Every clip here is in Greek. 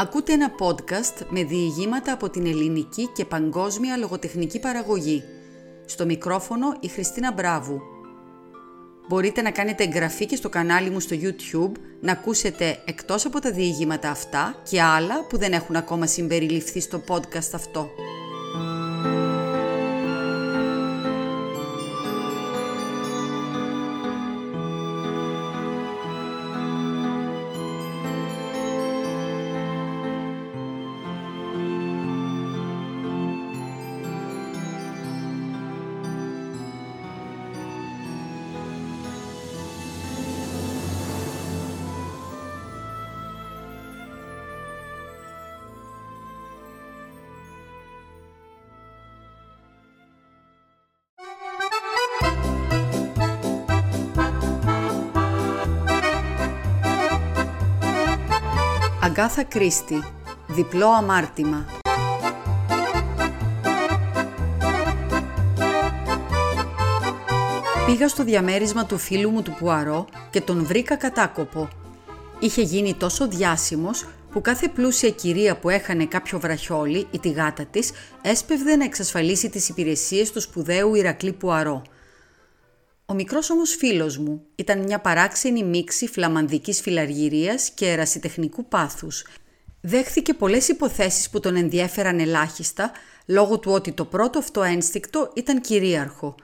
Ακούτε ένα podcast με διηγήματα από την ελληνική και παγκόσμια λογοτεχνική παραγωγή. Στο μικρόφωνο η Χριστίνα Μπράβου. Μπορείτε να κάνετε εγγραφή και στο κανάλι μου στο YouTube να ακούσετε εκτός από τα διηγήματα αυτά και άλλα που δεν έχουν ακόμα συμπεριληφθεί στο podcast αυτό. Αγκάθα Κρίστη Διπλό αμάρτημα Πήγα στο διαμέρισμα του φίλου μου του Πουαρό και τον βρήκα κατάκοπο. Είχε γίνει τόσο διάσημος που κάθε πλούσια κυρία που έχανε κάποιο βραχιόλι ή τη γάτα της έσπευδε να εξασφαλίσει τις υπηρεσίες του σπουδαίου Ηρακλή Πουαρό. Ο μικρός όμως φίλος μου ήταν μια παράξενη μίξη φλαμανδικής φιλαργυρίας και ερασιτεχνικού πάθους. Δέχθηκε πολλές υποθέσεις που τον ενδιέφεραν ελάχιστα, λόγω του ότι το πρώτο αυτό ένστικτο ήταν κυρίαρχο.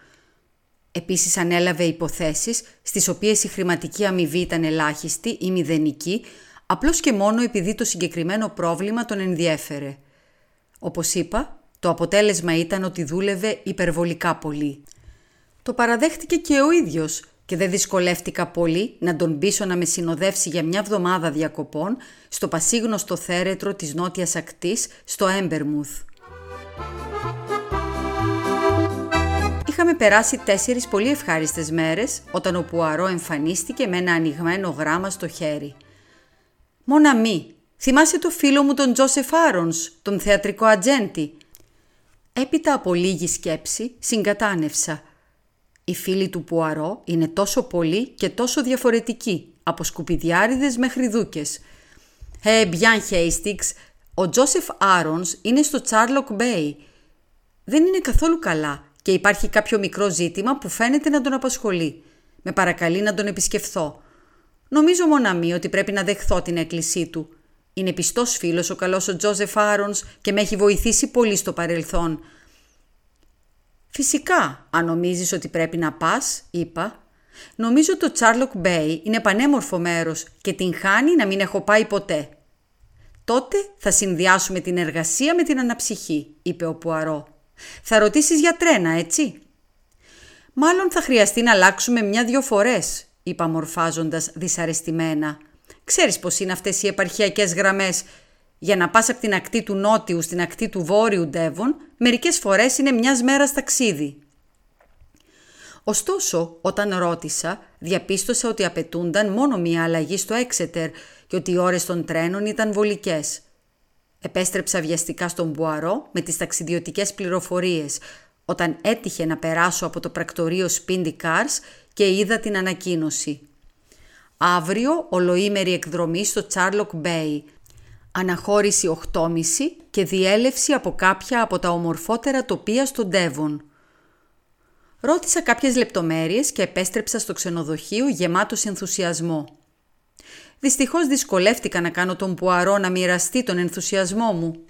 Επίσης ανέλαβε υποθέσεις στις οποίες η χρηματική αμοιβή ήταν ελάχιστη ή μηδενική, απλώς και μόνο επειδή το συγκεκριμένο πρόβλημα τον ενδιέφερε. Όπως είπα, το αποτέλεσμα ήταν ότι δούλευε υπερβολικά πολύ. Το παραδέχτηκε και ο ίδιος και δεν δυσκολεύτηκα πολύ να τον πείσω να με συνοδεύσει για μια βδομάδα διακοπών στο πασίγνωστο θέρετρο της νότιας ακτής στο Έμπερμουθ. Είχαμε περάσει τέσσερις πολύ ευχάριστες μέρες όταν ο Πουαρό εμφανίστηκε με ένα ανοιγμένο γράμμα στο χέρι. «Μόνα μη, θυμάσαι το φίλο μου τον Τζόσεφ Άρονς, τον θεατρικό ατζέντη». Έπειτα από λίγη σκέψη συγκατάνευσα – οι φίλοι του Πουαρό είναι τόσο πολλοί και τόσο διαφορετικοί, από σκουπιδιάριδες μέχρι δούκες. Eh bien, Χέιστινγκς, ο Τζόσεφ Άρονς είναι στο Τσάρλοκ Μπέι. Δεν είναι καθόλου καλά και υπάρχει κάποιο μικρό ζήτημα που φαίνεται να τον απασχολεί. Με παρακαλεί να τον επισκεφθώ. Νομίζω mon ami ότι πρέπει να δεχθώ την έκκλησή του. Είναι πιστός φίλος ο καλός ο Τζόσεφ Άρονς και με έχει βοηθήσει πολύ στο παρελθόν. «Φυσικά, αν νομίζεις ότι πρέπει να πας», είπα. «Νομίζω το Τσάρλοκ Μπέι είναι πανέμορφο μέρος και τυχαίνει να μην έχω πάει ποτέ». «Τότε θα συνδυάσουμε την εργασία με την αναψυχή», είπε ο Πουαρό. «Θα ρωτήσεις για τρένα, έτσι» «Μάλλον θα χρειαστεί να αλλάξουμε μια-δυο φορές», είπα μορφάζοντας δυσαρεστημένα. «Ξέρεις πως είναι αυτές οι επαρχιακές γραμμές για να πας από την ακτή του νότιου στην ακτή του βόρειου Ντέβον, μερικές φορές είναι μιας μέρας ταξίδι. Ωστόσο, όταν ρώτησα, διαπίστωσα ότι απαιτούνταν μόνο μία αλλαγή στο Έξετερ και ότι οι ώρες των τρένων ήταν βολικές. Επέστρεψα βιαστικά στον Μπουαρό με τις ταξιδιωτικές πληροφορίες, όταν έτυχε να περάσω από το πρακτορείο Spindy Cars και είδα την ανακοίνωση. Αύριο ολοήμερη εκδρομή στο Τσάρλοκ Bay – αναχώρηση 8,5 και διέλευση από κάποια από τα ομορφότερα τοπία στον Ντέβον. Ρώτησα κάποιες λεπτομέρειες και επέστρεψα στο ξενοδοχείο γεμάτος ενθουσιασμό. Δυστυχώς δυσκολεύτηκα να κάνω τον Πουαρό να μοιραστεί τον ενθουσιασμό μου.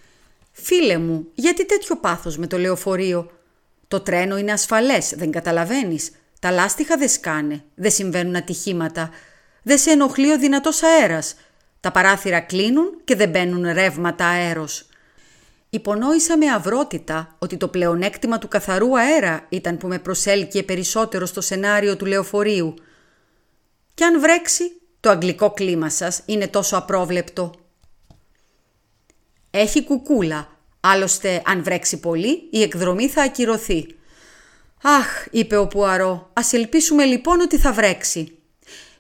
«Φίλε μου, γιατί τέτοιο πάθος με το λεωφορείο; Το τρένο είναι ασφαλές, δεν καταλαβαίνεις. Τα λάστιχα δεν σκάνε, δεν συμβαίνουν ατυχήματα. Δεν σε ενοχλεί ο δυνατός αέρας. Τα παράθυρα κλείνουν και δεν μπαίνουν ρεύματα αέρος. Υπονόησα με αυρότητα ότι το πλεονέκτημα του καθαρού αέρα ήταν που με προσέλκυε περισσότερο στο σενάριο του λεωφορείου. Κι αν βρέξει, το αγγλικό κλίμα σας είναι τόσο απρόβλεπτο. Έχει κουκούλα, άλλωστε αν βρέξει πολύ η εκδρομή θα ακυρωθεί. «Αχ», είπε ο Πουαρό, «ας ελπίσουμε λοιπόν ότι θα βρέξει».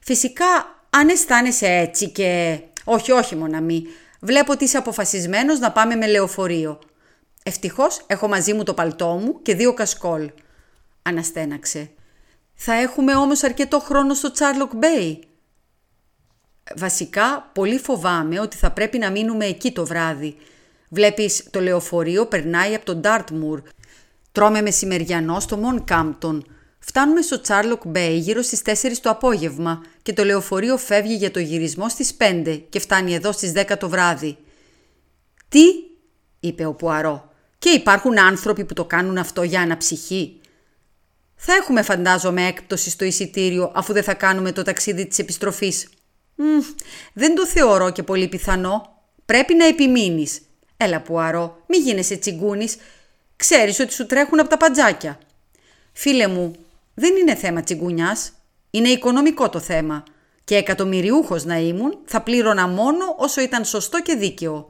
Φυσικά, αν αισθάνεσαι έτσι και όχι, όχι, mon ami. Βλέπω ότι είσαι αποφασισμένος να πάμε με λεωφορείο. Ευτυχώς έχω μαζί μου το παλτό μου και δύο κασκόλ. Αναστέναξε. Θα έχουμε όμως αρκετό χρόνο στο Τσάρλοκ Μπέι. Βασικά, πολύ φοβάμαι ότι θα πρέπει να μείνουμε εκεί το βράδυ. Βλέπεις, το λεωφορείο περνάει από τον Ντάρτμουρ. Τρώμε μεσημεριανό στο Μον Κάμπτον. Φτάνουμε στο Τσάρλοκ Μπέι γύρω στις 4 το απόγευμα και το λεωφορείο φεύγει για το γυρισμό στις 5 και φτάνει εδώ στις 10 το βράδυ. «Τι» είπε ο Πουαρό. «Και υπάρχουν άνθρωποι που το κάνουν αυτό για αναψυχή». «Θα έχουμε φαντάζομαι έκπτωση στο εισιτήριο αφού δεν θα κάνουμε το ταξίδι της επιστροφής». «Δεν το θεωρώ και πολύ πιθανό. Πρέπει να επιμείνεις. Έλα Πουαρό, μη γίνεσαι τσιγκούνης. Ξέρεις ότι σου τρέχουν από τα παντζάκια». «Φίλε μου, δεν είναι θέμα τσιγκουνιάς. Είναι οικονομικό το θέμα. Και εκατομμυριούχος να ήμουν, θα πλήρωνα μόνο όσο ήταν σωστό και δίκαιο.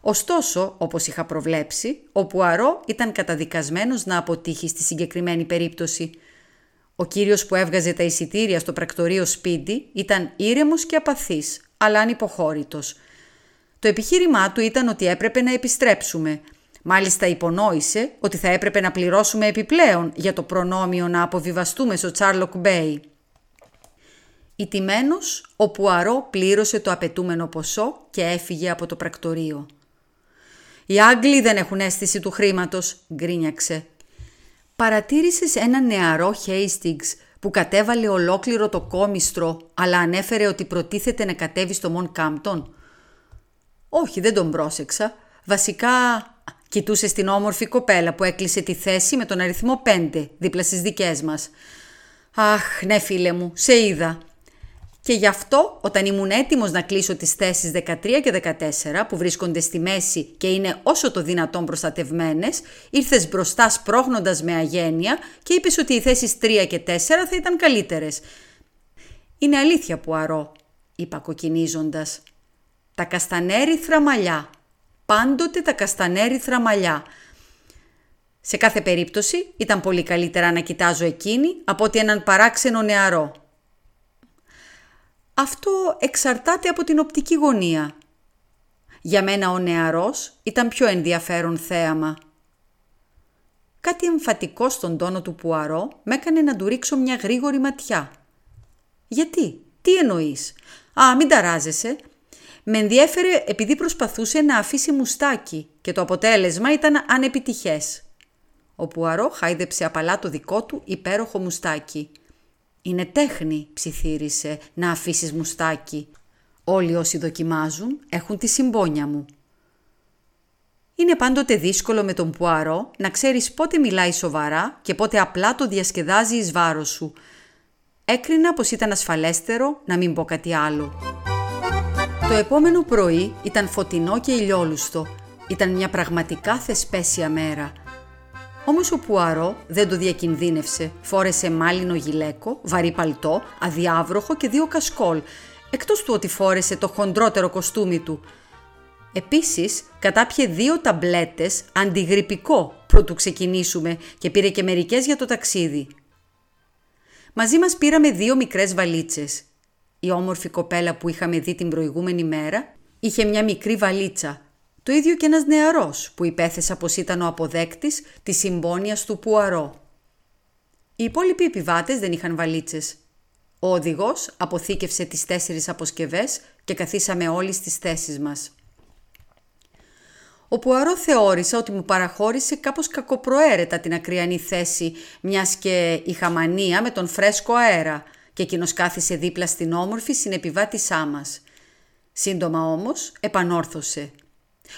Ωστόσο, όπως είχα προβλέψει, ο Πουαρό ήταν καταδικασμένος να αποτύχει στη συγκεκριμένη περίπτωση. Ο κύριος που έβγαζε τα εισιτήρια στο πρακτορείο σπίτι ήταν ήρεμος και απαθής, αλλά ανυποχώρητος. Το επιχείρημά του ήταν ότι έπρεπε να επιστρέψουμε. Μάλιστα υπονόησε ότι θα έπρεπε να πληρώσουμε επιπλέον για το προνόμιο να αποβιβαστούμε στο Τσάρλοκ Μπέι. Ηττημένος, ο Πουαρό πλήρωσε το απαιτούμενο ποσό και έφυγε από το πρακτορείο. «Οι Άγγλοι δεν έχουν αίσθηση του χρήματος», γκρίνιαξε. «Παρατήρησες ένα νεαρό Χέιστινγκς που κατέβαλε ολόκληρο το κόμιστρο αλλά ανέφερε ότι προτίθεται να κατέβει στο Μον Κάμπτον». «Όχι, δεν τον πρόσεξα. Βασικά κοιτούσε την όμορφη κοπέλα που έκλεισε τη θέση με τον αριθμό 5 δίπλα στις δικές μας. «Αχ, ναι φίλε μου, σε είδα. Και γι' αυτό όταν ήμουν έτοιμος να κλείσω τις θέσεις 13 και 14 που βρίσκονται στη μέση και είναι όσο το δυνατόν προστατευμένες, ήρθες μπροστά σπρώχνοντας με αγένεια και είπες ότι οι θέσεις 3 και 4 θα ήταν καλύτερες. «Είναι αλήθεια που αρώ», είπα κοκκινίζοντας. «Τα καστανέριθρα μαλλιά. Πάντοτε τα καστανέριθρα μαλλιά. Σε κάθε περίπτωση ήταν πολύ καλύτερα να κοιτάζω εκείνη από ότι έναν παράξενο νεαρό. Αυτό εξαρτάται από την οπτική γωνία. Για μένα ο νεαρός ήταν πιο ενδιαφέρον θέαμα. Κάτι εμφατικό στον τόνο του Πουαρό με έκανε να του ρίξω μια γρήγορη ματιά. Γιατί, τι εννοείς; Α, μην ταράζεσαι. Με ενδιέφερε επειδή προσπαθούσε να αφήσει μουστάκι και το αποτέλεσμα ήταν ανεπιτυχές. Ο Πουαρό χάιδεψε απαλά το δικό του υπέροχο μουστάκι. «Είναι τέχνη», ψιθύρισε, «να αφήσεις μουστάκι. Όλοι όσοι δοκιμάζουν έχουν τη συμπόνια μου». Είναι πάντοτε δύσκολο με τον Πουαρό να ξέρεις πότε μιλάει σοβαρά και πότε απλά το διασκεδάζει εις βάρος σου. Έκρινα πως ήταν ασφαλέστερο να μην πω κάτι άλλο. Το επόμενο πρωί ήταν φωτεινό και ηλιόλουστο. Ήταν μια πραγματικά θεσπέσια μέρα. Όμως ο Πουαρό δεν το διακινδύνευσε. Φόρεσε μάλινο γυλαίκο, βαρύ παλτό, αδιάβροχο και δύο κασκόλ, εκτός του ότι φόρεσε το χοντρότερο κοστούμι του. Επίσης, κατάπιε δύο ταμπλέτες αντιγρυπικό πρωτού ξεκινήσουμε και πήρε και μερικές για το ταξίδι. Μαζί μας πήραμε δύο μικρές βαλίτσες. Η όμορφη κοπέλα που είχαμε δει την προηγούμενη μέρα είχε μια μικρή βαλίτσα το ίδιο και ένας νεαρός που υπέθεσα πως ήταν ο αποδέκτης της συμπόνιας του Πουαρό. Οι υπόλοιποι επιβάτες δεν είχαν βαλίτσες. Ο οδηγός αποθήκευσε τις τέσσερις αποσκευές και καθίσαμε όλοι στις θέσεις μας. Ο Πουαρό θεώρησα ότι μου παραχώρησε κάπως κακοπροαίρετα την ακριανή θέση, μιας και είχα μανία με τον φρέσκο αέρα και εκείνος κάθισε δίπλα στην όμορφη συνεπιβάτησά μας. Σύντομα όμως επανόρθωσε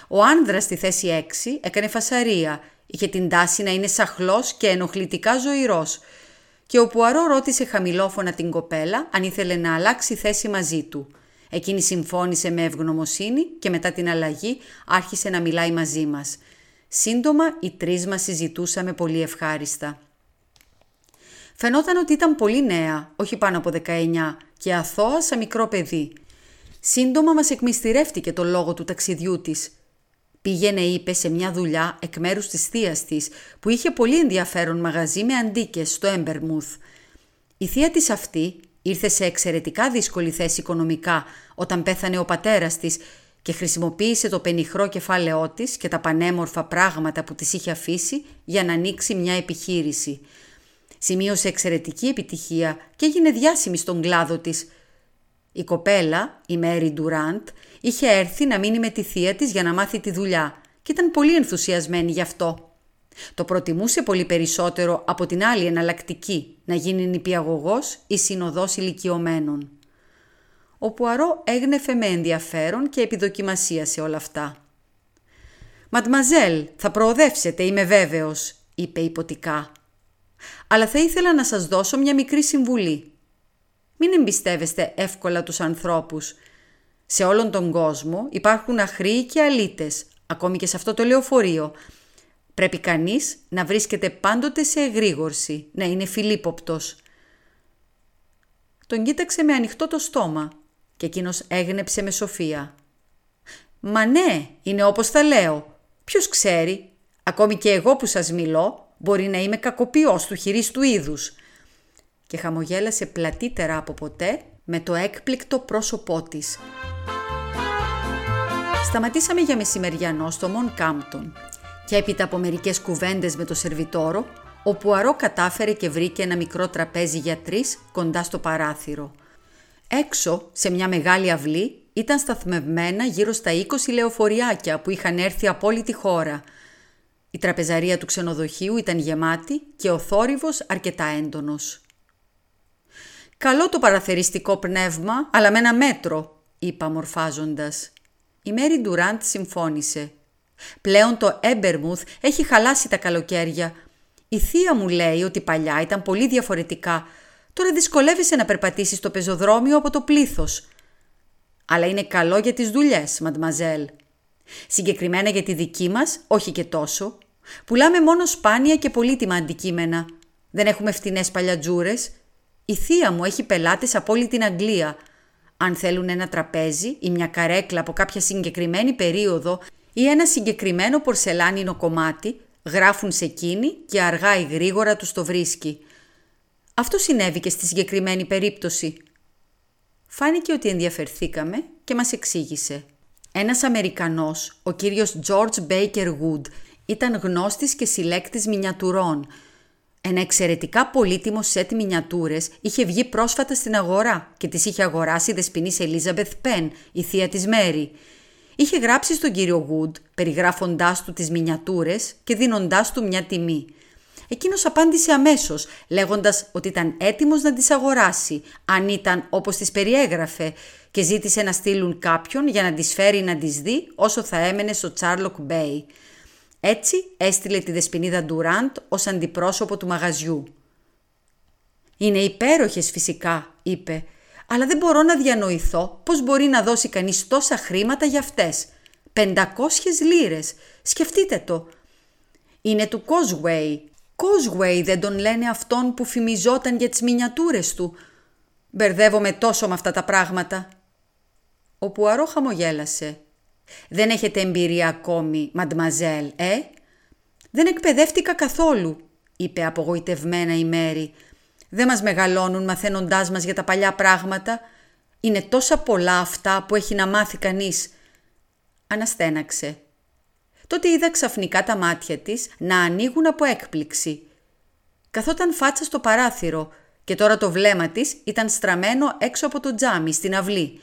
ο άνδρας στη θέση 6 έκανε φασαρία, είχε την τάση να είναι σαχλός και ενοχλητικά ζωηρός και ο Πουαρό ρώτησε χαμηλόφωνα την κοπέλα αν ήθελε να αλλάξει θέση μαζί του. Εκείνη συμφώνησε με ευγνωμοσύνη και μετά την αλλαγή άρχισε να μιλάει μαζί μας. Σύντομα οι τρεις μας συζητούσαμε πολύ ευχάριστα. Φαινόταν ότι ήταν πολύ νέα, όχι πάνω από 19 και αθώα σαν μικρό παιδί. Σύντομα μας εκμυστηρεύτηκε το λόγο του ταξιδιού της Πήγαινε, είπε, σε μια δουλειά εκ μέρους της θείας της, που είχε πολύ ενδιαφέρον μαγαζί με αντίκες στο Έμπερμουθ. Η θεία της αυτή ήρθε σε εξαιρετικά δύσκολη θέση οικονομικά όταν πέθανε ο πατέρας της και χρησιμοποίησε το πενιχρό κεφάλαιό της και τα πανέμορφα πράγματα που της είχε αφήσει για να ανοίξει μια επιχείρηση. Σημείωσε εξαιρετική επιτυχία και έγινε διάσημη στον κλάδο της. Η κοπέλα, η Μέρι Ντουράντ, είχε έρθει να μείνει με τη θεία της για να μάθει τη δουλειά και ήταν πολύ ενθουσιασμένη γι' αυτό. Το προτιμούσε πολύ περισσότερο από την άλλη εναλλακτική να γίνει νηπιαγωγός ή συνοδός ηλικιωμένων. Ο Πουαρό έγνεφε με ενδιαφέρον και επιδοκιμασία σε όλα αυτά. «Ματμαζέλ, θα προοδεύσετε, είμαι βέβαιος», είπε υποτικά. «Αλλά θα ήθελα να σας δώσω μια μικρή συμβουλή. Μην εμπιστεύεστε εύκολα τους ανθρώπους. Σε όλον τον κόσμο υπάρχουν αχροί και αλήτες, ακόμη και σε αυτό το λεωφορείο. Πρέπει κανείς να βρίσκεται πάντοτε σε εγρήγορση, να είναι φιλίποπτος. Τον κοίταξε με ανοιχτό το στόμα και εκείνος έγνεψε με σοφία. «Μα ναι, είναι όπως τα λέω. Ποιος ξέρει, ακόμη και εγώ που σας μιλώ, μπορεί να είμαι κακοποιός του χειρίστου είδους». Και χαμογέλασε πλατύτερα από ποτέ με το έκπληκτο πρόσωπό της. Σταματήσαμε για μεσημεριανό στο Μον Κάμπτον και έπειτα από μερικές κουβέντες με το σερβιτόρο, ο Πουαρό κατάφερε και βρήκε ένα μικρό τραπέζι για τρεις κοντά στο παράθυρο. Έξω, σε μια μεγάλη αυλή, ήταν σταθμευμένα γύρω στα 20 λεωφοριάκια που είχαν έρθει από όλη τη χώρα. Η τραπεζαρία του ξενοδοχείου ήταν γεμάτη και ο θόρυβος αρκετά έντονος. «Καλό το παραθεριστικό πνεύμα, αλλά με ένα μέτρο», είπα μορφάζοντας. Η Μέρι Ντουράντ συμφώνησε. Πλέον το Έμπερμουθ έχει χαλάσει τα καλοκαίρια. Η θεία μου λέει ότι παλιά ήταν πολύ διαφορετικά. Τώρα δυσκολεύεσαι να περπατήσεις στο πεζοδρόμιο από το πλήθος. Αλλά είναι καλό για τις δουλειές, μαντμαζέλ. Συγκεκριμένα για τη δική μας, όχι και τόσο. Πουλάμε μόνο σπάνια και πολύτιμα αντικείμενα. Δεν έχουμε φτηνές παλιατζούρες. Η θεία μου έχει πελάτες από όλη την Αγγλία. Αν θέλουν ένα τραπέζι ή μια καρέκλα από κάποια συγκεκριμένη περίοδο ή ένα συγκεκριμένο πορσελάνινο κομμάτι, γράφουν σε εκείνη και αργά ή γρήγορα τους το βρίσκει. Αυτό συνέβη και στη συγκεκριμένη περίπτωση. Φάνηκε ότι ενδιαφερθήκαμε και μας εξήγησε. Ένας Αμερικανός, ο κύριος George Baker Wood, ήταν γνώστης και συλλέκτης μινιατουρών. Ένα εξαιρετικά πολύτιμο σετ μινιατούρες είχε βγει πρόσφατα στην αγορά και τις είχε αγοράσει η δεσποινής Ελίζαμπεθ Πεν, η θεία της Μέρη. Είχε γράψει στον κύριο Γουντ, περιγράφοντάς του τις μινιατούρες και δίνοντάς του μια τιμή. Εκείνος απάντησε αμέσως, λέγοντας ότι ήταν έτοιμος να τις αγοράσει, αν ήταν όπως τις περιέγραφε, και ζήτησε να στείλουν κάποιον για να τις φέρει να τις δει όσο θα έμενε στο Τσάρλοκ Μπέι. Έτσι έστειλε τη δεσποινίδα Ντουράντ ως αντιπρόσωπο του μαγαζιού. «Είναι υπέροχες φυσικά», είπε, αλλά δεν μπορώ να διανοηθώ πώς μπορεί να δώσει κανείς τόσα χρήματα για αυτές. Πεντακόσιες λίρες. Σκεφτείτε το. Είναι του Causeway. Causeway δεν τον λένε αυτόν που φημιζόταν για τις μινιατούρες του. Μπερδεύομαι τόσο με αυτά τα πράγματα. Ο Πουαρό χαμογέλασε. Δεν έχετε εμπειρία ακόμη, μαντμαζέλ, ε; Δεν εκπαιδεύτηκα καθόλου, είπε απογοητευμένα η Μέρη, δεν μας μεγαλώνουν μαθαίνοντάς μας για τα παλιά πράγματα. Είναι τόσα πολλά αυτά που έχει να μάθει κανείς. Αναστέναξε. Τότε είδα ξαφνικά τα μάτια της να ανοίγουν από έκπληξη. Καθόταν φάτσα στο παράθυρο και τώρα το βλέμμα της ήταν στραμμένο έξω από το τζάμι στην αυλή.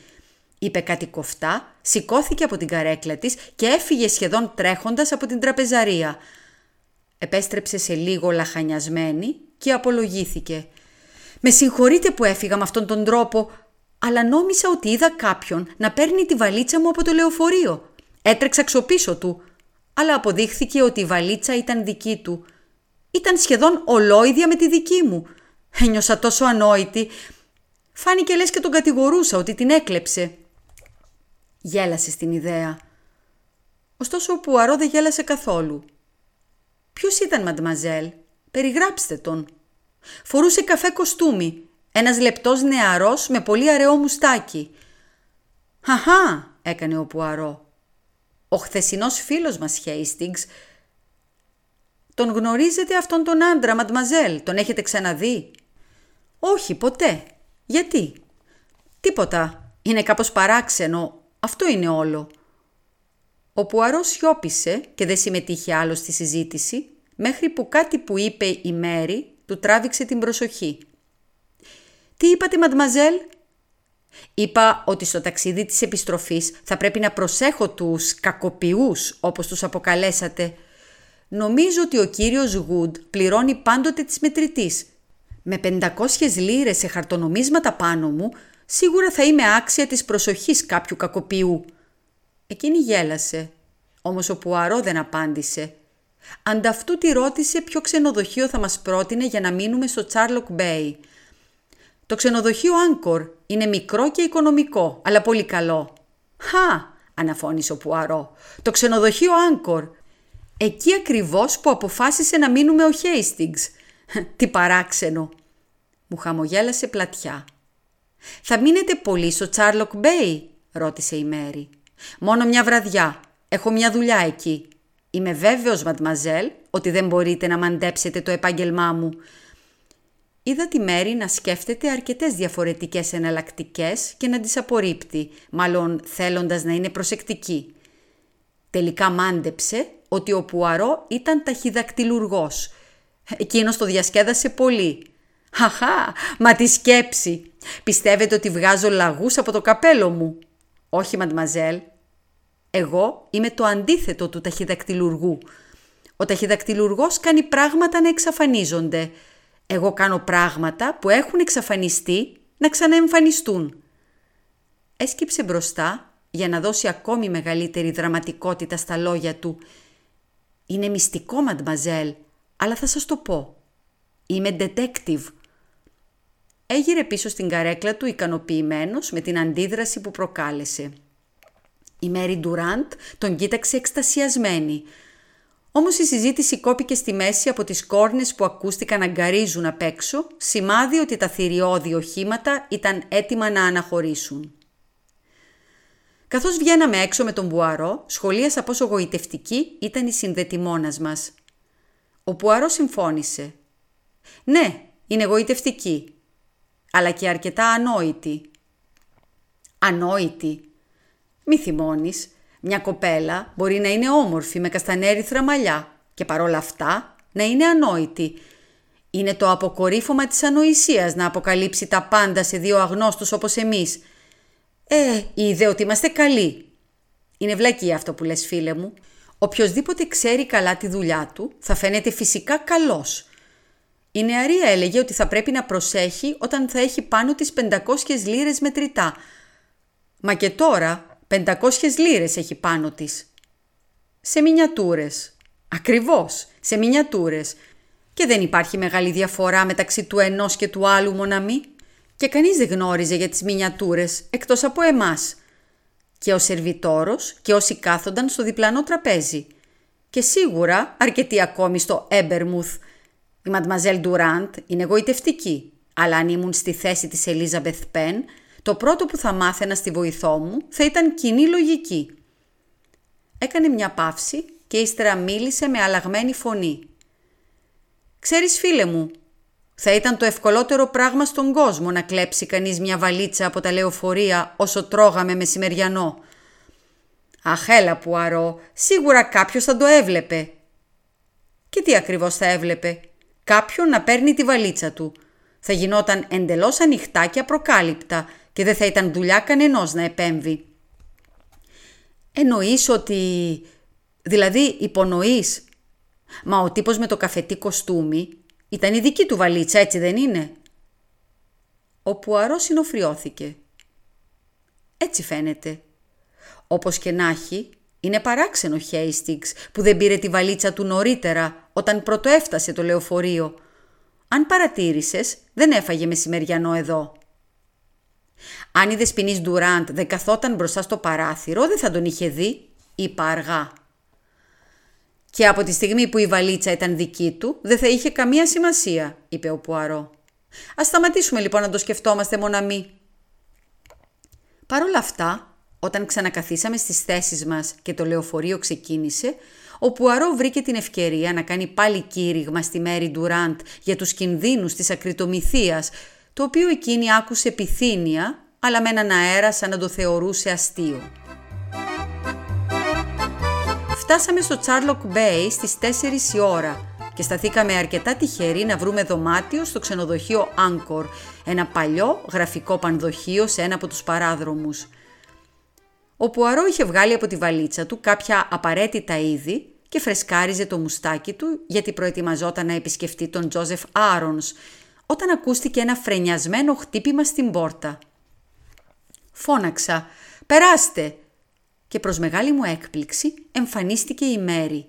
Είπε κάτι κοφτά, σηκώθηκε από την καρέκλα της και έφυγε σχεδόν τρέχοντας από την τραπεζαρία. Επέστρεψε σε λίγο λαχανιασμένη και απολογήθηκε. Με συγχωρείτε που έφυγα με αυτόν τον τρόπο, αλλά νόμισα ότι είδα κάποιον να παίρνει τη βαλίτσα μου από το λεωφορείο. Έτρεξα ξοπίσω του, αλλά αποδείχθηκε ότι η βαλίτσα ήταν δική του. Ήταν σχεδόν ολόιδια με τη δική μου. Ένιωσα τόσο ανόητη. Φάνηκε λες και τον κατηγορούσα ότι την έκλεψε. Γέλασε στην ιδέα. Ωστόσο ο Πουαρό δεν γέλασε καθόλου. Ποιος ήταν μαντμαζέλ, περιγράψτε τον. Φορούσε καφέ κοστούμι, ένας λεπτός νεαρός με πολύ αραιό μουστάκι. «Χαχά», έκανε ο Πουαρό. «Ο χθεσινός φίλος μας, Χέιστιγκς, τον γνωρίζετε αυτόν τον άντρα, μαντμαζέλ, τον έχετε ξαναδεί». «Όχι, ποτέ. Γιατί» «Τίποτα. Είναι κάπως παράξενο. Αυτό είναι όλο». Ο Πουαρός σιώπησε και δεν συμμετείχε άλλο στη συζήτηση, μέχρι που κάτι που είπε η Μέρη του τράβηξε την προσοχή. «Τι είπατε, μαντμαζέλ» Είπα ότι στο ταξίδι της επιστροφής θα πρέπει να προσέχω τους κακοποιούς όπως τους αποκαλέσατε. Νομίζω ότι ο κύριος Γουντ πληρώνει πάντοτε της μετρητής. Με 500 λίρες σε χαρτονομίσματα πάνω μου, σίγουρα θα είμαι άξια της προσοχής κάποιου κακοποιού. Εκείνη γέλασε, όμως ο Πουαρό δεν απάντησε. Αντ' αυτού τη ρώτησε ποιο ξενοδοχείο θα μας πρότεινε για να μείνουμε στο Τσάρλοκ Μπέι. Το ξενοδοχείο Άγκορ είναι μικρό και οικονομικό, αλλά πολύ καλό. «Χα», αναφώνησε ο Πουαρό, «το ξενοδοχείο Άγκορ. Εκεί ακριβώς που αποφάσισε να μείνουμε ο Χέιστινγκς. Τι παράξενο». Μου χαμογέλασε πλατιά. «Θα μείνετε πολύ στο Τσάρλοκ Μπέι» ρώτησε η Μέρη. «Μόνο μια βραδιά. Έχω μια δουλειά εκεί. Είμαι βέβαιος, μαντμαζέλ, ότι δεν μπορείτε να μαντέψετε το επάγγελμά μου. Είδα τη Μέρη να σκέφτεται αρκετές διαφορετικές εναλλακτικές και να τις απορρίπτει, μάλλον θέλοντας να είναι προσεκτική. Τελικά μάντεψε ότι ο Πουαρό ήταν ταχυδακτηλουργός. Εκείνος το διασκέδασε πολύ. «Χαχά, μα τη σκέψη! Πιστεύετε ότι βγάζω λαγούς από το καπέλο μου» «Όχι, μαντμαζέλ. Εγώ είμαι το αντίθετο του ταχυδακτηλουργού. Ο ταχυδακτηλουργός κάνει πράγματα να εξαφανίζονται. Εγώ κάνω πράγματα που έχουν εξαφανιστεί να ξαναεμφανιστούν. Έσκυψε μπροστά για να δώσει ακόμη μεγαλύτερη δραματικότητα στα λόγια του. «Είναι μυστικό, μαντμαζέλ, αλλά θα σας το πω. Είμαι detective». Έγειρε πίσω στην καρέκλα του ικανοποιημένος με την αντίδραση που προκάλεσε. Η Μέρι Ντουράντ τον κοίταξε εκστασιασμένη – όμως η συζήτηση κόπηκε στη μέση από τις κόρνες που ακούστηκαν να γκαρίζουν απ' έξω, σημάδι ότι τα θηριώδη οχήματα ήταν έτοιμα να αναχωρήσουν. Καθώς βγαίναμε έξω με τον Μπουαρό, σχολίασα πόσο γοητευτική ήταν η συνδετημόνας μας. Ο Μπουαρό συμφώνησε. «Ναι, είναι γοητευτική, αλλά και αρκετά ανόητη». «Ανόητη» Μη θυμώνεις, μια κοπέλα μπορεί να είναι όμορφη με καστανέριθρα μαλλιά και παρόλα αυτά να είναι ανόητη. Είναι το αποκορύφωμα της ανοησίας να αποκαλύψει τα πάντα σε δύο αγνώστους όπως εμείς. Ε, είδε ότι είμαστε καλοί. Είναι βλακή αυτό που λες φίλε μου. Οποιοδήποτε ξέρει καλά τη δουλειά του θα φαίνεται φυσικά καλός. Η νεαρία έλεγε ότι θα πρέπει να προσέχει όταν θα έχει πάνω τις 500 λίρες μετρητά. Μα και τώρα 500 λίρες έχει πάνω της. Σε μινιατούρες. Ακριβώς, σε μινιατούρες. Και δεν υπάρχει μεγάλη διαφορά μεταξύ του ενός και του άλλου μοναμή. Και κανείς δεν γνώριζε για τις μινιατούρες, εκτός από εμάς. Και ο σερβιτόρος και όσοι κάθονταν στο διπλανό τραπέζι. Και σίγουρα αρκετοί ακόμη στο Έμπερμουθ. Η Μαντμαζέλ Ντουράντ είναι εγωιτευτική, αλλά αν ήμουν στη θέση της Ελίζαμπεθ Πεν, το πρώτο που θα μάθαινα στη βοηθό μου θα ήταν κοινή λογική. Έκανε μια παύση και ύστερα μίλησε με αλλαγμένη φωνή. «Ξέρεις φίλε μου, θα ήταν το ευκολότερο πράγμα στον κόσμο να κλέψει κανείς μια βαλίτσα από τα λεωφορεία όσο τρώγαμε μεσημεριανό. Αχ έλα που αρώ, σίγουρα κάποιος θα το έβλεπε. Και τι ακριβώς θα έβλεπε. Κάποιον να παίρνει τη βαλίτσα του. Θα γινόταν εντελώς ανοιχτά και απροκάλυπτα και δεν θα ήταν δουλειά κανενός να επέμβει. Εννοείς ότι... Δηλαδή υπονοείς. Μα ο τύπος με το καφετή κοστούμι ήταν η δική του βαλίτσα, έτσι δεν είναι; Ο Πουαρό συνοφριώθηκε. Έτσι φαίνεται. Όπως και να έχει, είναι παράξενο Χέιστιγκς που δεν πήρε τη βαλίτσα του νωρίτερα όταν πρωτοέφτασε το λεωφορείο. Αν παρατήρησες, δεν έφαγε μεσημεριανό εδώ. Αν η δεσποινής Ντουράντ δεν καθόταν μπροστά στο παράθυρο, δεν θα τον είχε δει, είπα αργά. Και από τη στιγμή που η βαλίτσα ήταν δική του, δεν θα είχε καμία σημασία, είπε ο Πουαρό. Ας σταματήσουμε λοιπόν να το σκεφτόμαστε μοναμή. Παρ' όλα αυτά, όταν ξανακαθίσαμε στις θέσεις μας και το λεωφορείο ξεκίνησε, ο Πουαρό βρήκε την ευκαιρία να κάνει πάλι κήρυγμα στη Μέρη Ντουράντ για τους κινδύνους της ακριτομηθείας το οποίο εκείνη άκουσε επιθύνια, αλλά με έναν αέρα σαν να το θεωρούσε αστείο. Φτάσαμε στο Τσάρλοκ Μπέι στις 4 η ώρα και σταθήκαμε αρκετά τυχεροί να βρούμε δωμάτιο στο ξενοδοχείο Άγκορ, ένα παλιό γραφικό πανδοχείο σε ένα από τους παράδρομους. Ο Πουαρό είχε βγάλει από τη βαλίτσα του κάποια απαραίτητα είδη και φρεσκάριζε το μουστάκι του γιατί προετοιμαζόταν να επισκεφτεί τον Τζόζεφ Άρονς όταν ακούστηκε ένα φρενιασμένο χτύπημα στην πόρτα. Φώναξα «Περάστε!» και προς μεγάλη μου έκπληξη εμφανίστηκε η Μέρη.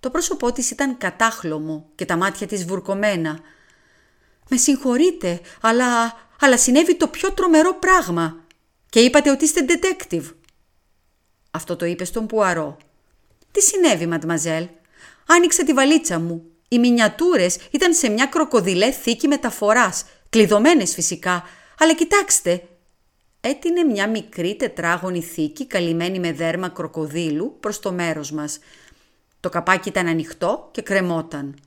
Το πρόσωπό της ήταν κατάχλωμο και τα μάτια της βουρκωμένα. «Με συγχωρείτε, αλλά, αλλά συνέβη το πιο τρομερό πράγμα και είπατε ότι είστε detective». Αυτό το είπε στον Πουαρό. «Τι συνέβη, μαντμαζέλ» Άνοιξε τη βαλίτσα μου. Οι μινιατούρες ήταν σε μια κροκοδιλέ θήκη μεταφοράς, κλειδωμένες φυσικά. Αλλά κοιτάξτε, έτεινε μια μικρή τετράγωνη θήκη καλυμμένη με δέρμα κροκοδίλου προς το μέρος μας. Το καπάκι ήταν ανοιχτό και κρεμόταν.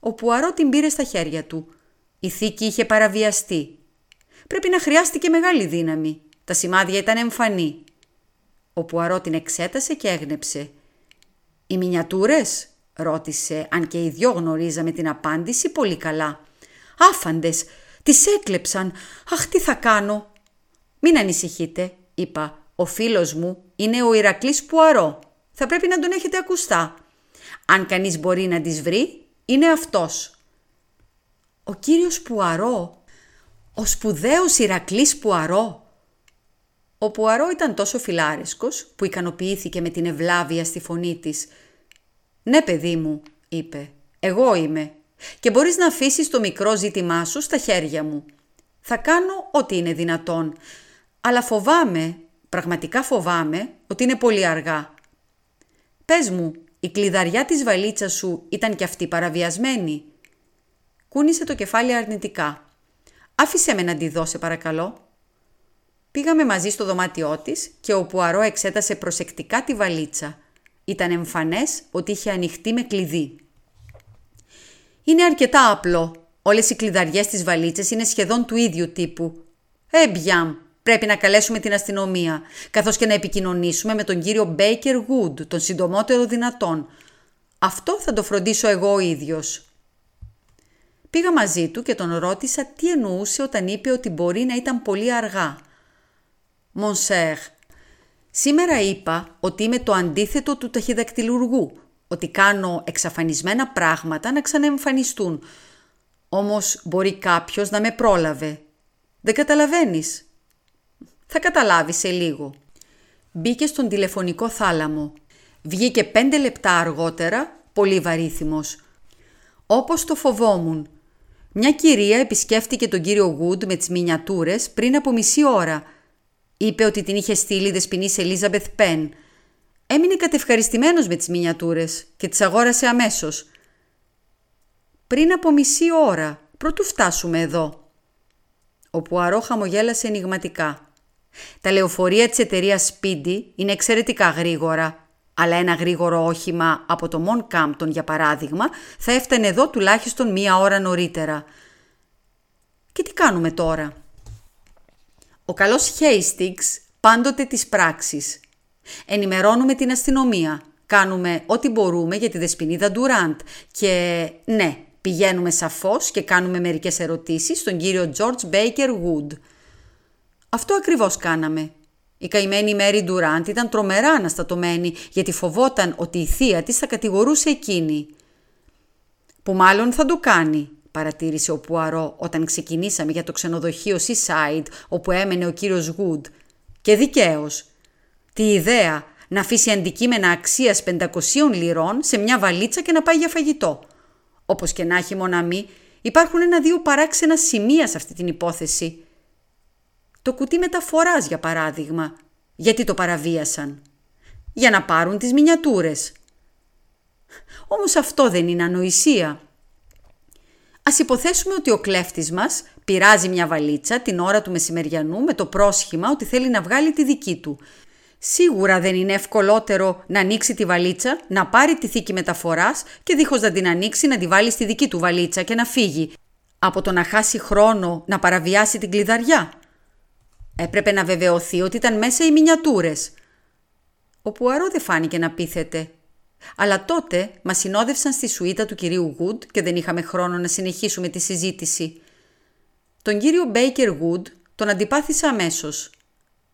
Ο Πουαρό την πήρε στα χέρια του. Η θήκη είχε παραβιαστεί. Πρέπει να χρειάστηκε μεγάλη δύναμη. Τα σημάδια ήταν εμφανή. Ο Πουαρό την εξέτασε και έγνεψε. «Οι μινιατούρες» ρώτησε, αν και οι δυο γνωρίζαμε την απάντηση πολύ καλά. «Άφαντες, τις έκλεψαν. Αχ, τι θα κάνω». «Μην ανησυχείτε», είπα. «Ο φίλος μου είναι ο Ηρακλής Πουαρό. Θα πρέπει να τον έχετε ακουστά. Αν κανείς μπορεί να τις βρει, είναι αυτός». «Ο κύριος Πουαρό, ο σπουδαίος Ηρακλής Πουαρό», ο Πουαρό ήταν τόσο φιλάρεσκος που ικανοποιήθηκε με την ευλάβεια στη φωνή της. «Ναι, παιδί μου», είπε, «εγώ είμαι και μπορείς να αφήσεις το μικρό ζήτημά σου στα χέρια μου. Θα κάνω ό,τι είναι δυνατόν, αλλά φοβάμαι, πραγματικά φοβάμαι, ότι είναι πολύ αργά. Πες μου, η κλειδαριά της βαλίτσας σου ήταν κι αυτή παραβιασμένη». Κούνησε το κεφάλι αρνητικά. «Άφησέ με να τη δώσει παρακαλώ». Πήγαμε μαζί στο δωμάτιό της και ο Πουαρό εξέτασε προσεκτικά τη βαλίτσα. Ήταν εμφανές ότι είχε ανοιχτεί με κλειδί. «Είναι αρκετά απλό. Όλες οι κλειδαριές της βαλίτσας είναι σχεδόν του ίδιου τύπου. Ε, μπιάμ, πρέπει να καλέσουμε την αστυνομία, καθώς και να επικοινωνήσουμε με τον κύριο Baker Wood, τον συντομότερο δυνατόν. Αυτό θα το φροντίσω εγώ ο ίδιος». Πήγα μαζί του και τον ρώτησα τι εννοούσε όταν είπε ότι μπορεί να ήταν πολύ αργά – Μονσέρ. Σήμερα είπα ότι είμαι το αντίθετο του ταχυδακτηλουργού, ότι κάνω εξαφανισμένα πράγματα να ξαναεμφανιστούν. Όμως μπορεί κάποιος να με πρόλαβε. Δεν καταλαβαίνεις. Θα καταλάβεις σε λίγο. Μπήκε στον τηλεφωνικό θάλαμο. Βγήκε πέντε λεπτά αργότερα, πολύ βαρύθιμος. Όπως το φοβόμουν. Μια κυρία επισκέφτηκε τον κύριο Γουντ με τις μινιατούρες πριν από μισή ώρα – Είπε ότι την είχε στείλει η δεσποινής Ελίζαμπεθ Πεν. Έμεινε κατευχαριστημένος με τις μινιατούρες και τις αγόρασε αμέσως. Πριν από μισή ώρα, πρωτού φτάσουμε εδώ. Ο Πουαρό χαμογέλασε ενηγματικά. Τα λεωφορεία της εταιρείας Speedy είναι εξαιρετικά γρήγορα, αλλά ένα γρήγορο όχημα από το Μον Κάμπτον, για παράδειγμα, θα έφτανε εδώ τουλάχιστον μία ώρα νωρίτερα. Και τι κάνουμε τώρα; Ο καλός Hastings πάντοτε τις πράξεις. Ενημερώνουμε την αστυνομία. Κάνουμε ό,τι μπορούμε για τη δεσποινίδα Ντουράντ. Και ναι, πηγαίνουμε σαφώς και κάνουμε μερικές ερωτήσεις στον κύριο George Baker Wood. Αυτό ακριβώς κάναμε. Η καημένη Μέρι Ντουράντ ήταν τρομερά αναστατωμένη γιατί φοβόταν ότι η θεία της θα κατηγορούσε εκείνη. Που μάλλον θα το κάνει, παρατήρησε ο Πουαρό όταν ξεκινήσαμε για το ξενοδοχείο Seaside όπου έμενε ο κύριος Γουντ. Και δικαίως. Τι ιδέα να αφήσει αντικείμενα αξίας 500 λιρών σε μια βαλίτσα και να πάει για φαγητό. Όπως και να έχει μοναμή, υπάρχουν ένα-δύο παράξενα σημεία σε αυτή την υπόθεση. Το κουτί μεταφοράς, για παράδειγμα. Γιατί το παραβίασαν. Για να πάρουν τις μινιατούρες. Όμως αυτό δεν είναι ανοησία. Ας υποθέσουμε ότι ο κλέφτης μας πειράζει μια βαλίτσα την ώρα του μεσημεριανού με το πρόσχημα ότι θέλει να βγάλει τη δική του. Σίγουρα δεν είναι ευκολότερο να ανοίξει τη βαλίτσα, να πάρει τη θήκη μεταφοράς και δίχως να την ανοίξει να τη βάλει στη δική του βαλίτσα και να φύγει, από το να χάσει χρόνο να παραβιάσει την κλειδαριά. Έπρεπε να βεβαιωθεί ότι ήταν μέσα οι μινιατούρες. Ο Πουαρό δεν φάνηκε να πείθεται. Αλλά τότε μας συνόδευσαν στη σουίτα του κυρίου Γουντ και δεν είχαμε χρόνο να συνεχίσουμε τη συζήτηση. Τον κύριο Μπέικερ Γουντ τον αντιπάθησα αμέσως.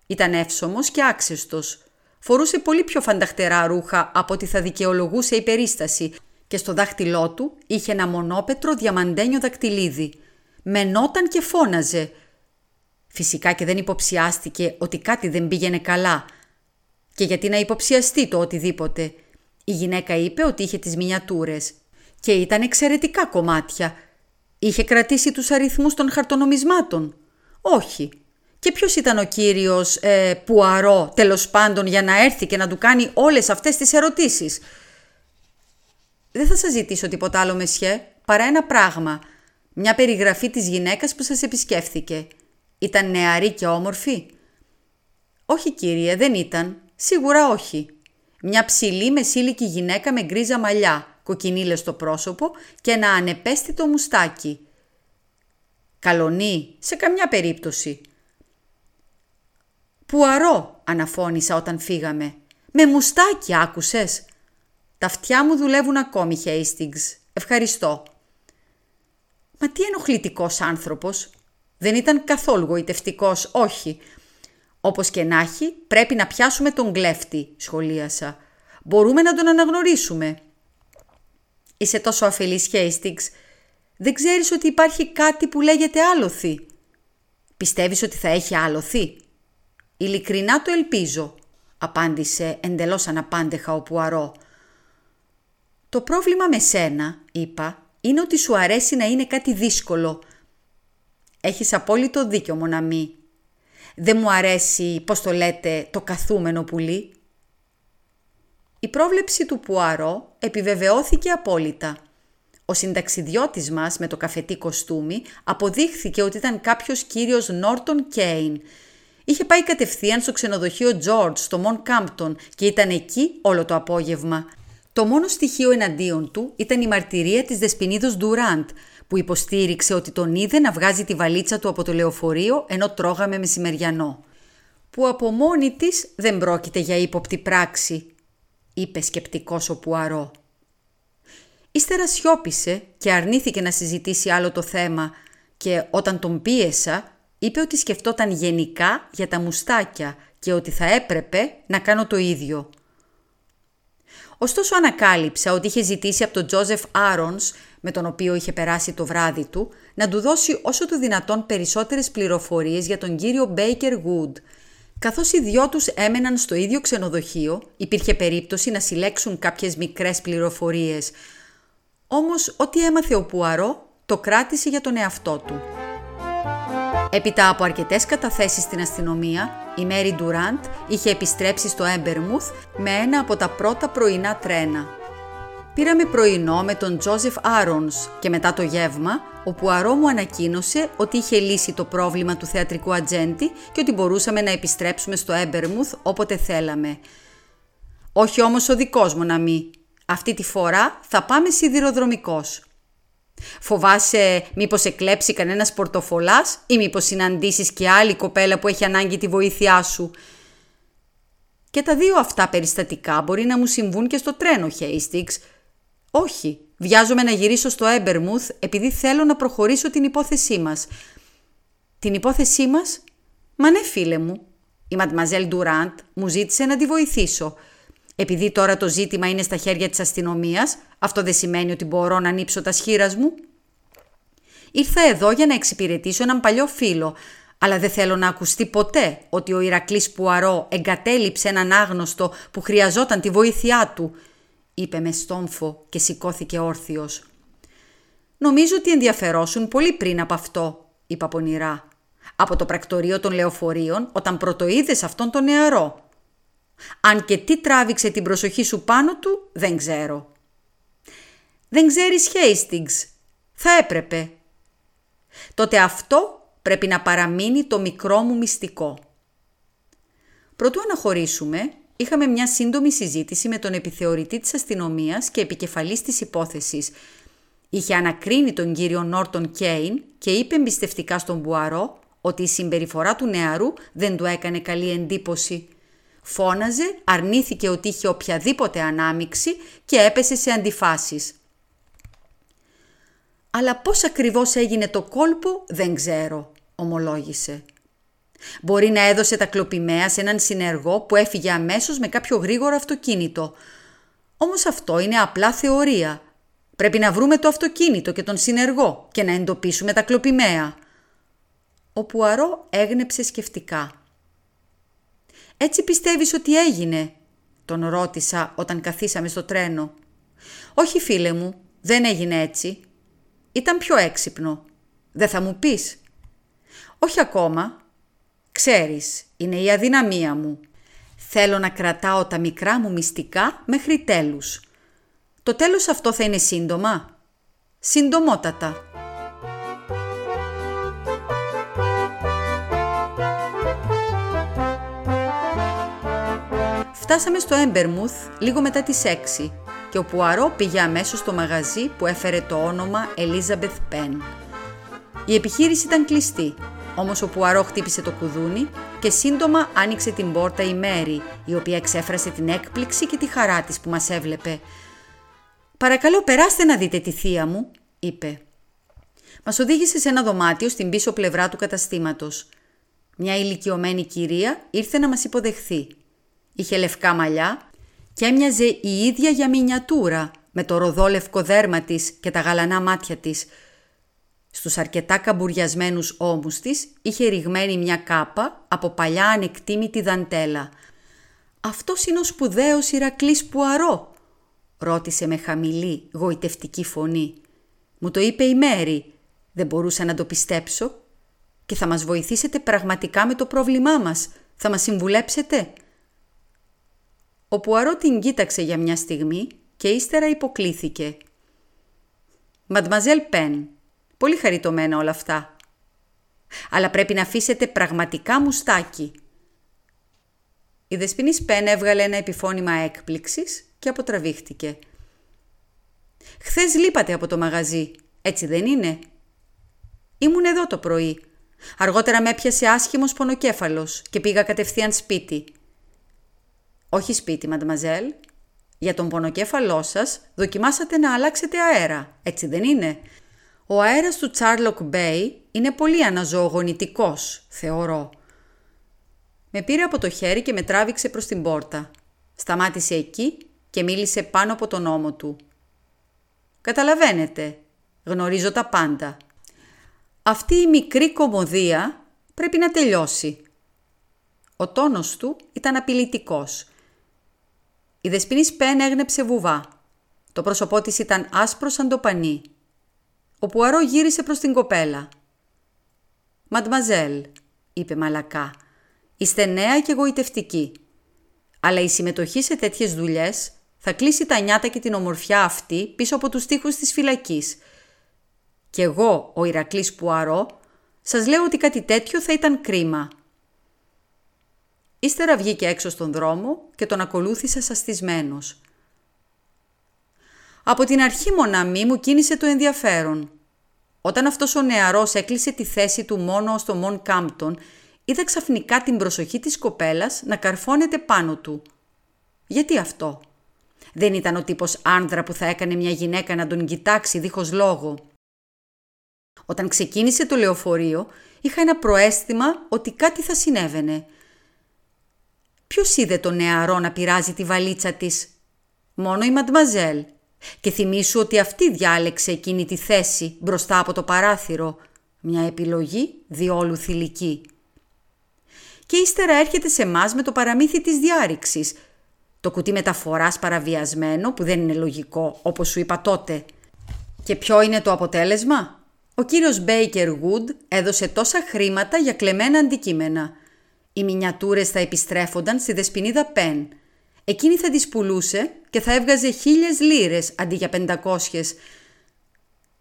Ήταν εύσωμος και άξεστος. Φορούσε πολύ πιο φανταχτερά ρούχα από ότι θα δικαιολογούσε η περίσταση και στο δάχτυλό του είχε ένα μονόπετρο διαμαντένιο δακτυλίδι. Μενόταν και φώναζε. Φυσικά και δεν υποψιάστηκε ότι κάτι δεν πήγαινε καλά. Και γιατί να υποψιαστεί το οτιδήποτε. Η γυναίκα είπε ότι είχε τις μινιατούρες και ήταν εξαιρετικά κομμάτια. Είχε κρατήσει τους αριθμούς των χαρτονομισμάτων. Όχι. Και ποιος ήταν ο κύριος ε, Πουαρό τέλος πάντων για να έρθει και να του κάνει όλες αυτές τις ερωτήσεις; Δεν θα σας ζητήσω τίποτα άλλο μεσιέ, παρά ένα πράγμα. Μια περιγραφή της γυναίκας που σας επισκέφθηκε. Ήταν νεαρή και όμορφη; Όχι κύριε, δεν ήταν. Σίγουρα όχι. Μια ψηλή μεσήλικη γυναίκα με γκρίζα μαλλιά, κοκκινίλε στο πρόσωπο και ένα ανεπαίσθητο μουστάκι. Καλονή, σε καμιά περίπτωση. Πουαρό, αναφώνησα όταν φύγαμε. Με μουστάκι άκουσες. Τα αυτιά μου δουλεύουν ακόμη, Χέιστιγκς. Ευχαριστώ. Μα τι ενοχλητικός άνθρωπος. Δεν ήταν καθόλου γοητευτικός, όχι. Όπως και να έχει, πρέπει να πιάσουμε τον κλέφτη, σχολίασα. Μπορούμε να τον αναγνωρίσουμε. Είσαι τόσο αφελής, Χέιστιγκς. Δεν ξέρεις ότι υπάρχει κάτι που λέγεται άλοθη. Πιστεύεις ότι θα έχει άλοθη; Ειλικρινά το ελπίζω, απάντησε εντελώς αναπάντεχα ο Πουαρό. Το πρόβλημα με σένα, είπα, είναι ότι σου αρέσει να είναι κάτι δύσκολο. Έχεις απόλυτο δίκιο, Μοναμή. Δεν μου αρέσει, πώς το λέτε, το καθούμενο πουλί. Η πρόβλεψη του Πουαρό επιβεβαιώθηκε απόλυτα. Ο συνταξιδιώτης μας με το καφετή κοστούμι αποδείχθηκε ότι ήταν κάποιος κύριος Νόρτον Κέιν. Είχε πάει κατευθείαν στο ξενοδοχείο George στο Μον Κάμπτον και ήταν εκεί όλο το απόγευμα. Το μόνο στοιχείο εναντίον του ήταν η μαρτυρία της Δεσποινίδος Ντουράντ, που υποστήριξε ότι τον είδε να βγάζει τη βαλίτσα του από το λεωφορείο ενώ τρώγαμε μεσημεριανό. Που από μόνη της δεν πρόκειται για ύποπτη πράξη, είπε σκεπτικός ο Πουαρό. Ύστερα σιώπησε και αρνήθηκε να συζητήσει άλλο το θέμα και όταν τον πίεσα είπε ότι σκεφτόταν γενικά για τα μουστάκια και ότι θα έπρεπε να κάνω το ίδιο. Ωστόσο ανακάλυψα ότι είχε ζητήσει από τον Τζόζεφ Άρονς, με τον οποίο είχε περάσει το βράδυ του, να του δώσει όσο το δυνατόν περισσότερες πληροφορίες για τον κύριο Μπέικερ Γουντ. Καθώς οι δυο τους έμεναν στο ίδιο ξενοδοχείο, υπήρχε περίπτωση να συλλέξουν κάποιες μικρές πληροφορίες. Όμως, ό,τι έμαθε ο Πουαρό, το κράτησε για τον εαυτό του. Έπειτα από αρκετές καταθέσεις στην αστυνομία, η Μέρι Ντουράντ είχε επιστρέψει στο Έμπερμουθ με ένα από τα πρώτα πρωινά τρένα. Πήραμε πρωινό με τον Τζόζεφ Άρονς και μετά το γεύμα, ο Πουαρό μου ανακοίνωσε ότι είχε λύσει το πρόβλημα του θεατρικού ατζέντη και ότι μπορούσαμε να επιστρέψουμε στο Έμπερμουθ όποτε θέλαμε. Όχι όμως ο δικός μου να μη. Αυτή τη φορά θα πάμε σιδηροδρομικός. Φοβάσαι μήπως εκλέψει κανένας πορτοφολάς ή μήπως συναντήσεις και άλλη κοπέλα που έχει ανάγκη τη βοήθειά σου; Και τα δύο αυτά περιστατικά μπορεί να μου συμβούν και στο τρένο, Χέιστιξ. Όχι, βιάζομαι να γυρίσω στο Έμπερμουθ επειδή θέλω να προχωρήσω την υπόθεσή μας. Την υπόθεσή μας; Μα ναι φίλε μου. Η Ματμαζέλ Ντουράντ μου ζήτησε να τη βοηθήσω – επειδή τώρα το ζήτημα είναι στα χέρια της αστυνομίας, αυτό δεν σημαίνει ότι μπορώ να ανοίξω τα σχήρας μου. Ήρθα εδώ για να εξυπηρετήσω έναν παλιό φίλο, αλλά δεν θέλω να ακουστεί ποτέ ότι ο Ηρακλής Πουαρό εγκατέλειψε έναν άγνωστο που χρειαζόταν τη βοήθειά του, είπε με στόμφο και σηκώθηκε όρθιος. Νομίζω ότι ενδιαφερόσουν πολύ πριν από αυτό, είπα πονηρά. Από το πρακτορείο των λεωφορείων όταν πρωτοείδες αυτόν τον νεαρό. Αν και τι τράβηξε την προσοχή σου πάνω του, δεν ξέρω. Δεν ξέρεις Hastings. Θα έπρεπε. Τότε αυτό πρέπει να παραμείνει το μικρό μου μυστικό. Προτού αναχωρήσουμε, είχαμε μια σύντομη συζήτηση με τον επιθεωρητή της αστυνομίας και επικεφαλής της υπόθεσης. Είχε ανακρίνει τον κύριο Νόρτον Κέιν και είπε εμπιστευτικά στον Μπουαρό ότι η συμπεριφορά του νεαρού δεν του έκανε καλή εντύπωση. Φώναζε, αρνήθηκε ότι είχε οποιαδήποτε ανάμιξη και έπεσε σε αντιφάσεις. «Αλλά πώς ακριβώς έγινε το κόλπο δεν ξέρω», ομολόγησε. Μπορεί να έδωσε τα κλοπημαία σε έναν συνεργό που έφυγε αμέσως με κάποιο γρήγορο αυτοκίνητο. Όμως αυτό είναι απλά θεωρία. Πρέπει να βρούμε το αυτοκίνητο και τον συνεργό και να εντοπίσουμε τα κλοπημαία. Ο Πουαρό έγνεψε σκεφτικά. «Έτσι πιστεύεις ότι έγινε» τον ρώτησα όταν καθίσαμε στο τρένο. «Όχι φίλε μου, δεν έγινε έτσι. Ήταν πιο έξυπνο. Δεν θα μου πεις» Όχι ακόμα. Ξέρεις, είναι η αδυναμία μου. Θέλω να κρατάω τα μικρά μου μυστικά μέχρι τέλους. Το τέλος αυτό θα είναι σύντομα. Συντομότατα. Φτάσαμε στο Έμπερμουθ λίγο μετά τις 6 και ο Πουαρό πήγε αμέσως στο μαγαζί που έφερε το όνομα Elizabeth Penn. Η επιχείρηση ήταν κλειστή Όμως ο Πουαρό χτύπησε το κουδούνι και σύντομα άνοιξε την πόρτα η Μέρη, η οποία εξέφρασε την έκπληξη και τη χαρά της που μας έβλεπε. «Παρακαλώ περάστε να δείτε τη θεία μου», είπε. Μας οδήγησε σε ένα δωμάτιο στην πίσω πλευρά του καταστήματος. Μια ηλικιωμένη κυρία ήρθε να μας υποδεχθεί. Είχε λευκά μαλλιά και έμοιαζε η ίδια για μινιατούρα με το ροδόλευκο δέρμα της και τα γαλανά μάτια της – στους αρκετά καμπουριασμένους ώμους της είχε ριγμένη μια κάπα από παλιά ανεκτήμητη δαντέλα. «Αυτός είναι ο σπουδαίος Ηρακλής Πουαρό», ρώτησε με χαμηλή, γοητευτική φωνή. «Μου το είπε η Μέρη. Δεν μπορούσα να το πιστέψω. Και θα μας βοηθήσετε πραγματικά με το πρόβλημά μας. Θα μας συμβουλέψετε». Ο Πουαρό την κοίταξε για μια στιγμή και ύστερα υποκλήθηκε. «Μαντμαζέλ Πεν, Πολύ χαριτωμένα όλα αυτά. Αλλά πρέπει να αφήσετε πραγματικά μουστάκι. Η Δεσποινής Πέν έβγαλε ένα επιφώνημα έκπληξης και αποτραβήχτηκε. «Χθες λείπατε από το μαγαζί, έτσι δεν είναι» Ήμουν εδώ το πρωί. Αργότερα με έπιασε άσχημος πονοκέφαλος και πήγα κατευθείαν σπίτι. Όχι σπίτι, μαντμαζέλ. Για τον πονοκέφαλό σας δοκιμάσατε να αλλάξετε αέρα, έτσι δεν είναι; Ο αέρας του Τσάρλοκ Μπέι είναι πολύ αναζωογονητικός, θεωρώ. Με πήρε από το χέρι και με τράβηξε προς την πόρτα. Σταμάτησε εκεί και μίλησε πάνω από τον ώμο του. «Καταλαβαίνετε, γνωρίζω τα πάντα. Αυτή η μικρή κωμωδία πρέπει να τελειώσει». Ο τόνος του ήταν απειλητικός. Η δεσποινής Πέν έγνεψε βουβά. Το πρόσωπό της ήταν άσπρο σαν το πανί. Ο Πουαρό γύρισε προς την κοπέλα. «Μαντμαζέλ», είπε μαλακά, «είστε νέα και εγωιτευτική. Αλλά η συμμετοχή σε τέτοιες δουλειές θα κλείσει τα νιάτα και την ομορφιά αυτή πίσω από τους τοίχους της φυλακής. Κι εγώ, ο Ηρακλής Πουαρό, σας λέω ότι κάτι τέτοιο θα ήταν κρίμα». Ύστερα βγήκε έξω στον δρόμο και τον ακολούθησα σαστισμένος. Από την αρχή μοναμή μου κίνησε το ενδιαφέρον. Όταν αυτός ο νεαρός έκλεισε τη θέση του μόνο στο Μον Κάμπτον, είδα ξαφνικά την προσοχή της κοπέλας να καρφώνεται πάνω του. Γιατί αυτό; Δεν ήταν ο τύπος άνδρα που θα έκανε μια γυναίκα να τον κοιτάξει δίχως λόγο. Όταν ξεκίνησε το λεωφορείο, είχα ένα προέστημα ότι κάτι θα συνέβαινε. Ποιος είδε τον νεαρό να πειράζει τη βαλίτσα της; Μόνο η Μαντμαζέλ. Και θυμήσου ότι αυτή διάλεξε εκείνη τη θέση μπροστά από το παράθυρο. Μια επιλογή διόλου θηλυκή. Και ύστερα έρχεται σε μας με το παραμύθι της διάρρηξης. Το κουτί μεταφοράς παραβιασμένο που δεν είναι λογικό όπως σου είπα τότε. Και ποιο είναι το αποτέλεσμα; Ο κύριος Μπέικερ Γουντ έδωσε τόσα χρήματα για κλεμμένα αντικείμενα. Οι μινιατούρες θα επιστρέφονταν στη δεσποινίδα Πεν Εκείνη θα τις πουλούσε και θα έβγαζε χίλιες λίρες αντί για πεντακόσιες.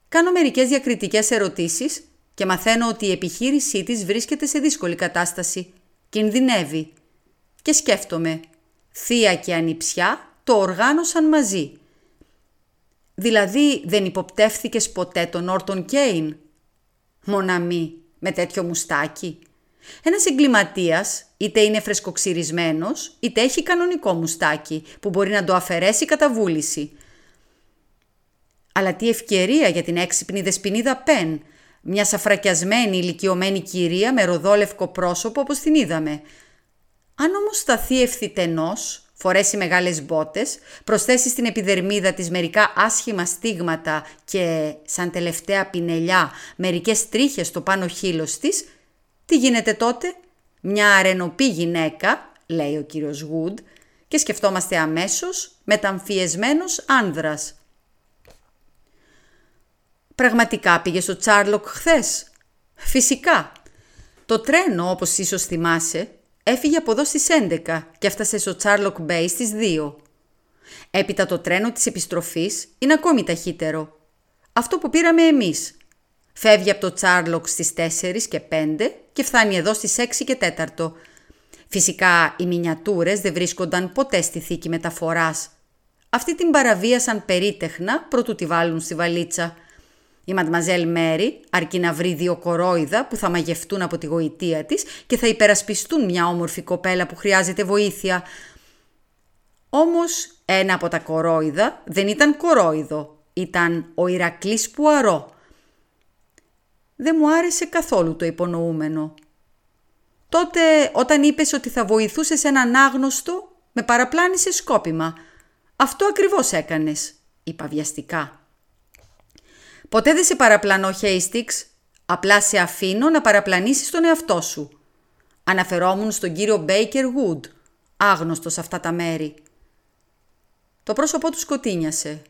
Κάνω μερικές διακριτικές ερωτήσεις και μαθαίνω ότι η επιχείρησή της βρίσκεται σε δύσκολη κατάσταση. Κινδυνεύει. Και σκέφτομαι. Θεία και ανιψιά το οργάνωσαν μαζί. Δηλαδή δεν υποπτεύθηκες ποτέ τον Όρτον Κέιν; Μοναμή με τέτοιο μουστάκι. Ένας εγκληματίας είτε είναι φρεσκοξυρισμένος, είτε έχει κανονικό μουστάκι που μπορεί να το αφαιρέσει κατά βούληση. Αλλά τι ευκαιρία για την έξυπνη δεσποινίδα Πεν, μια σαφρακιασμένη ηλικιωμένη κυρία με ροδόλευκο πρόσωπο όπως την είδαμε. Αν όμως σταθεί ευθυτενός, φορέσει μεγάλες μπότες, προσθέσει στην επιδερμίδα της μερικά άσχημα στίγματα και σαν τελευταία πινελιά μερικές τρίχες στο πάνω χείλος της, τι γίνεται τότε, μια αρενοπή γυναίκα, λέει ο κύριος Γουντ, και σκεφτόμαστε αμέσως μεταμφιεσμένος άνδρας. Πραγματικά πήγε στο Τσάρλοκ χθες; Φυσικά. Το τρένο, όπως ίσως θυμάσαι, έφυγε από εδώ στις 11 και έφτασε στο Τσάρλοκ Μπέι στις 2. Έπειτα το τρένο της επιστροφής είναι ακόμη ταχύτερο. Αυτό που πήραμε εμείς. Φεύγει από το Τσάρλοκ στις 4 και 5 και φτάνει εδώ στις 6 και 4. Φυσικά οι μινιατούρες δεν βρίσκονταν ποτέ στη θήκη μεταφοράς. Αυτή την παραβίασαν περίτεχνα προτού τη βάλουν στη βαλίτσα. Η Μαντμαζέλ Μέρι αρκεί να βρει δύο κορόιδα που θα μαγευτούν από τη γοητεία της και θα υπερασπιστούν μια όμορφη κοπέλα που χρειάζεται βοήθεια. Όμως ένα από τα κορόιδα δεν ήταν κορόιδο, ήταν ο Ηρακλής Πουαρό. Δεν μου άρεσε καθόλου το υπονοούμενο. Τότε όταν είπες ότι θα βοηθούσες έναν άγνωστο, με παραπλάνησε σκόπιμα. Αυτό ακριβώς έκανες, είπα βιαστικά. Ποτέ δεν σε παραπλανώ, Χέιστιξ. Απλά σε αφήνω να παραπλανήσεις τον εαυτό σου. Αναφερόμουν στον κύριο Μπέικερ Wood, άγνωστος σε αυτά τα μέρη. Το πρόσωπό του σκοτίνιασε.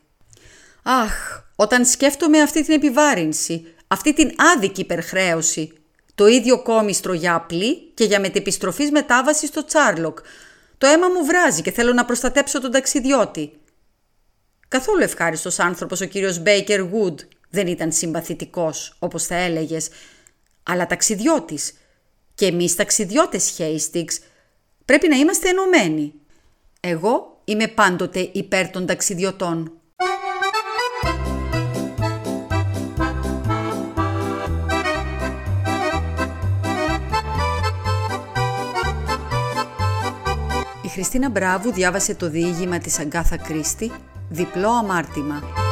Αχ, όταν σκέφτομαι αυτή την επιβάρυνση, αυτή την άδικη υπερχρέωση, το ίδιο κόμιστρο για απλή και για μετεπιστροφής μετάβαση στο Τσάρλοκ. Το αίμα μου βράζει και θέλω να προστατέψω τον ταξιδιώτη. Καθόλου ευχάριστος άνθρωπος ο κύριος Μπέικερ Wood, δεν ήταν συμπαθητικός, όπως θα έλεγες, αλλά ταξιδιώτης. Και εμείς ταξιδιώτες Χέιστιξ πρέπει να είμαστε ενωμένοι. Εγώ είμαι πάντοτε υπέρ των ταξιδιωτών. Χριστίνα Μπράβου διάβασε το διήγημα της Αγκάθα Κρίστη. «Διπλό αμάρτημα»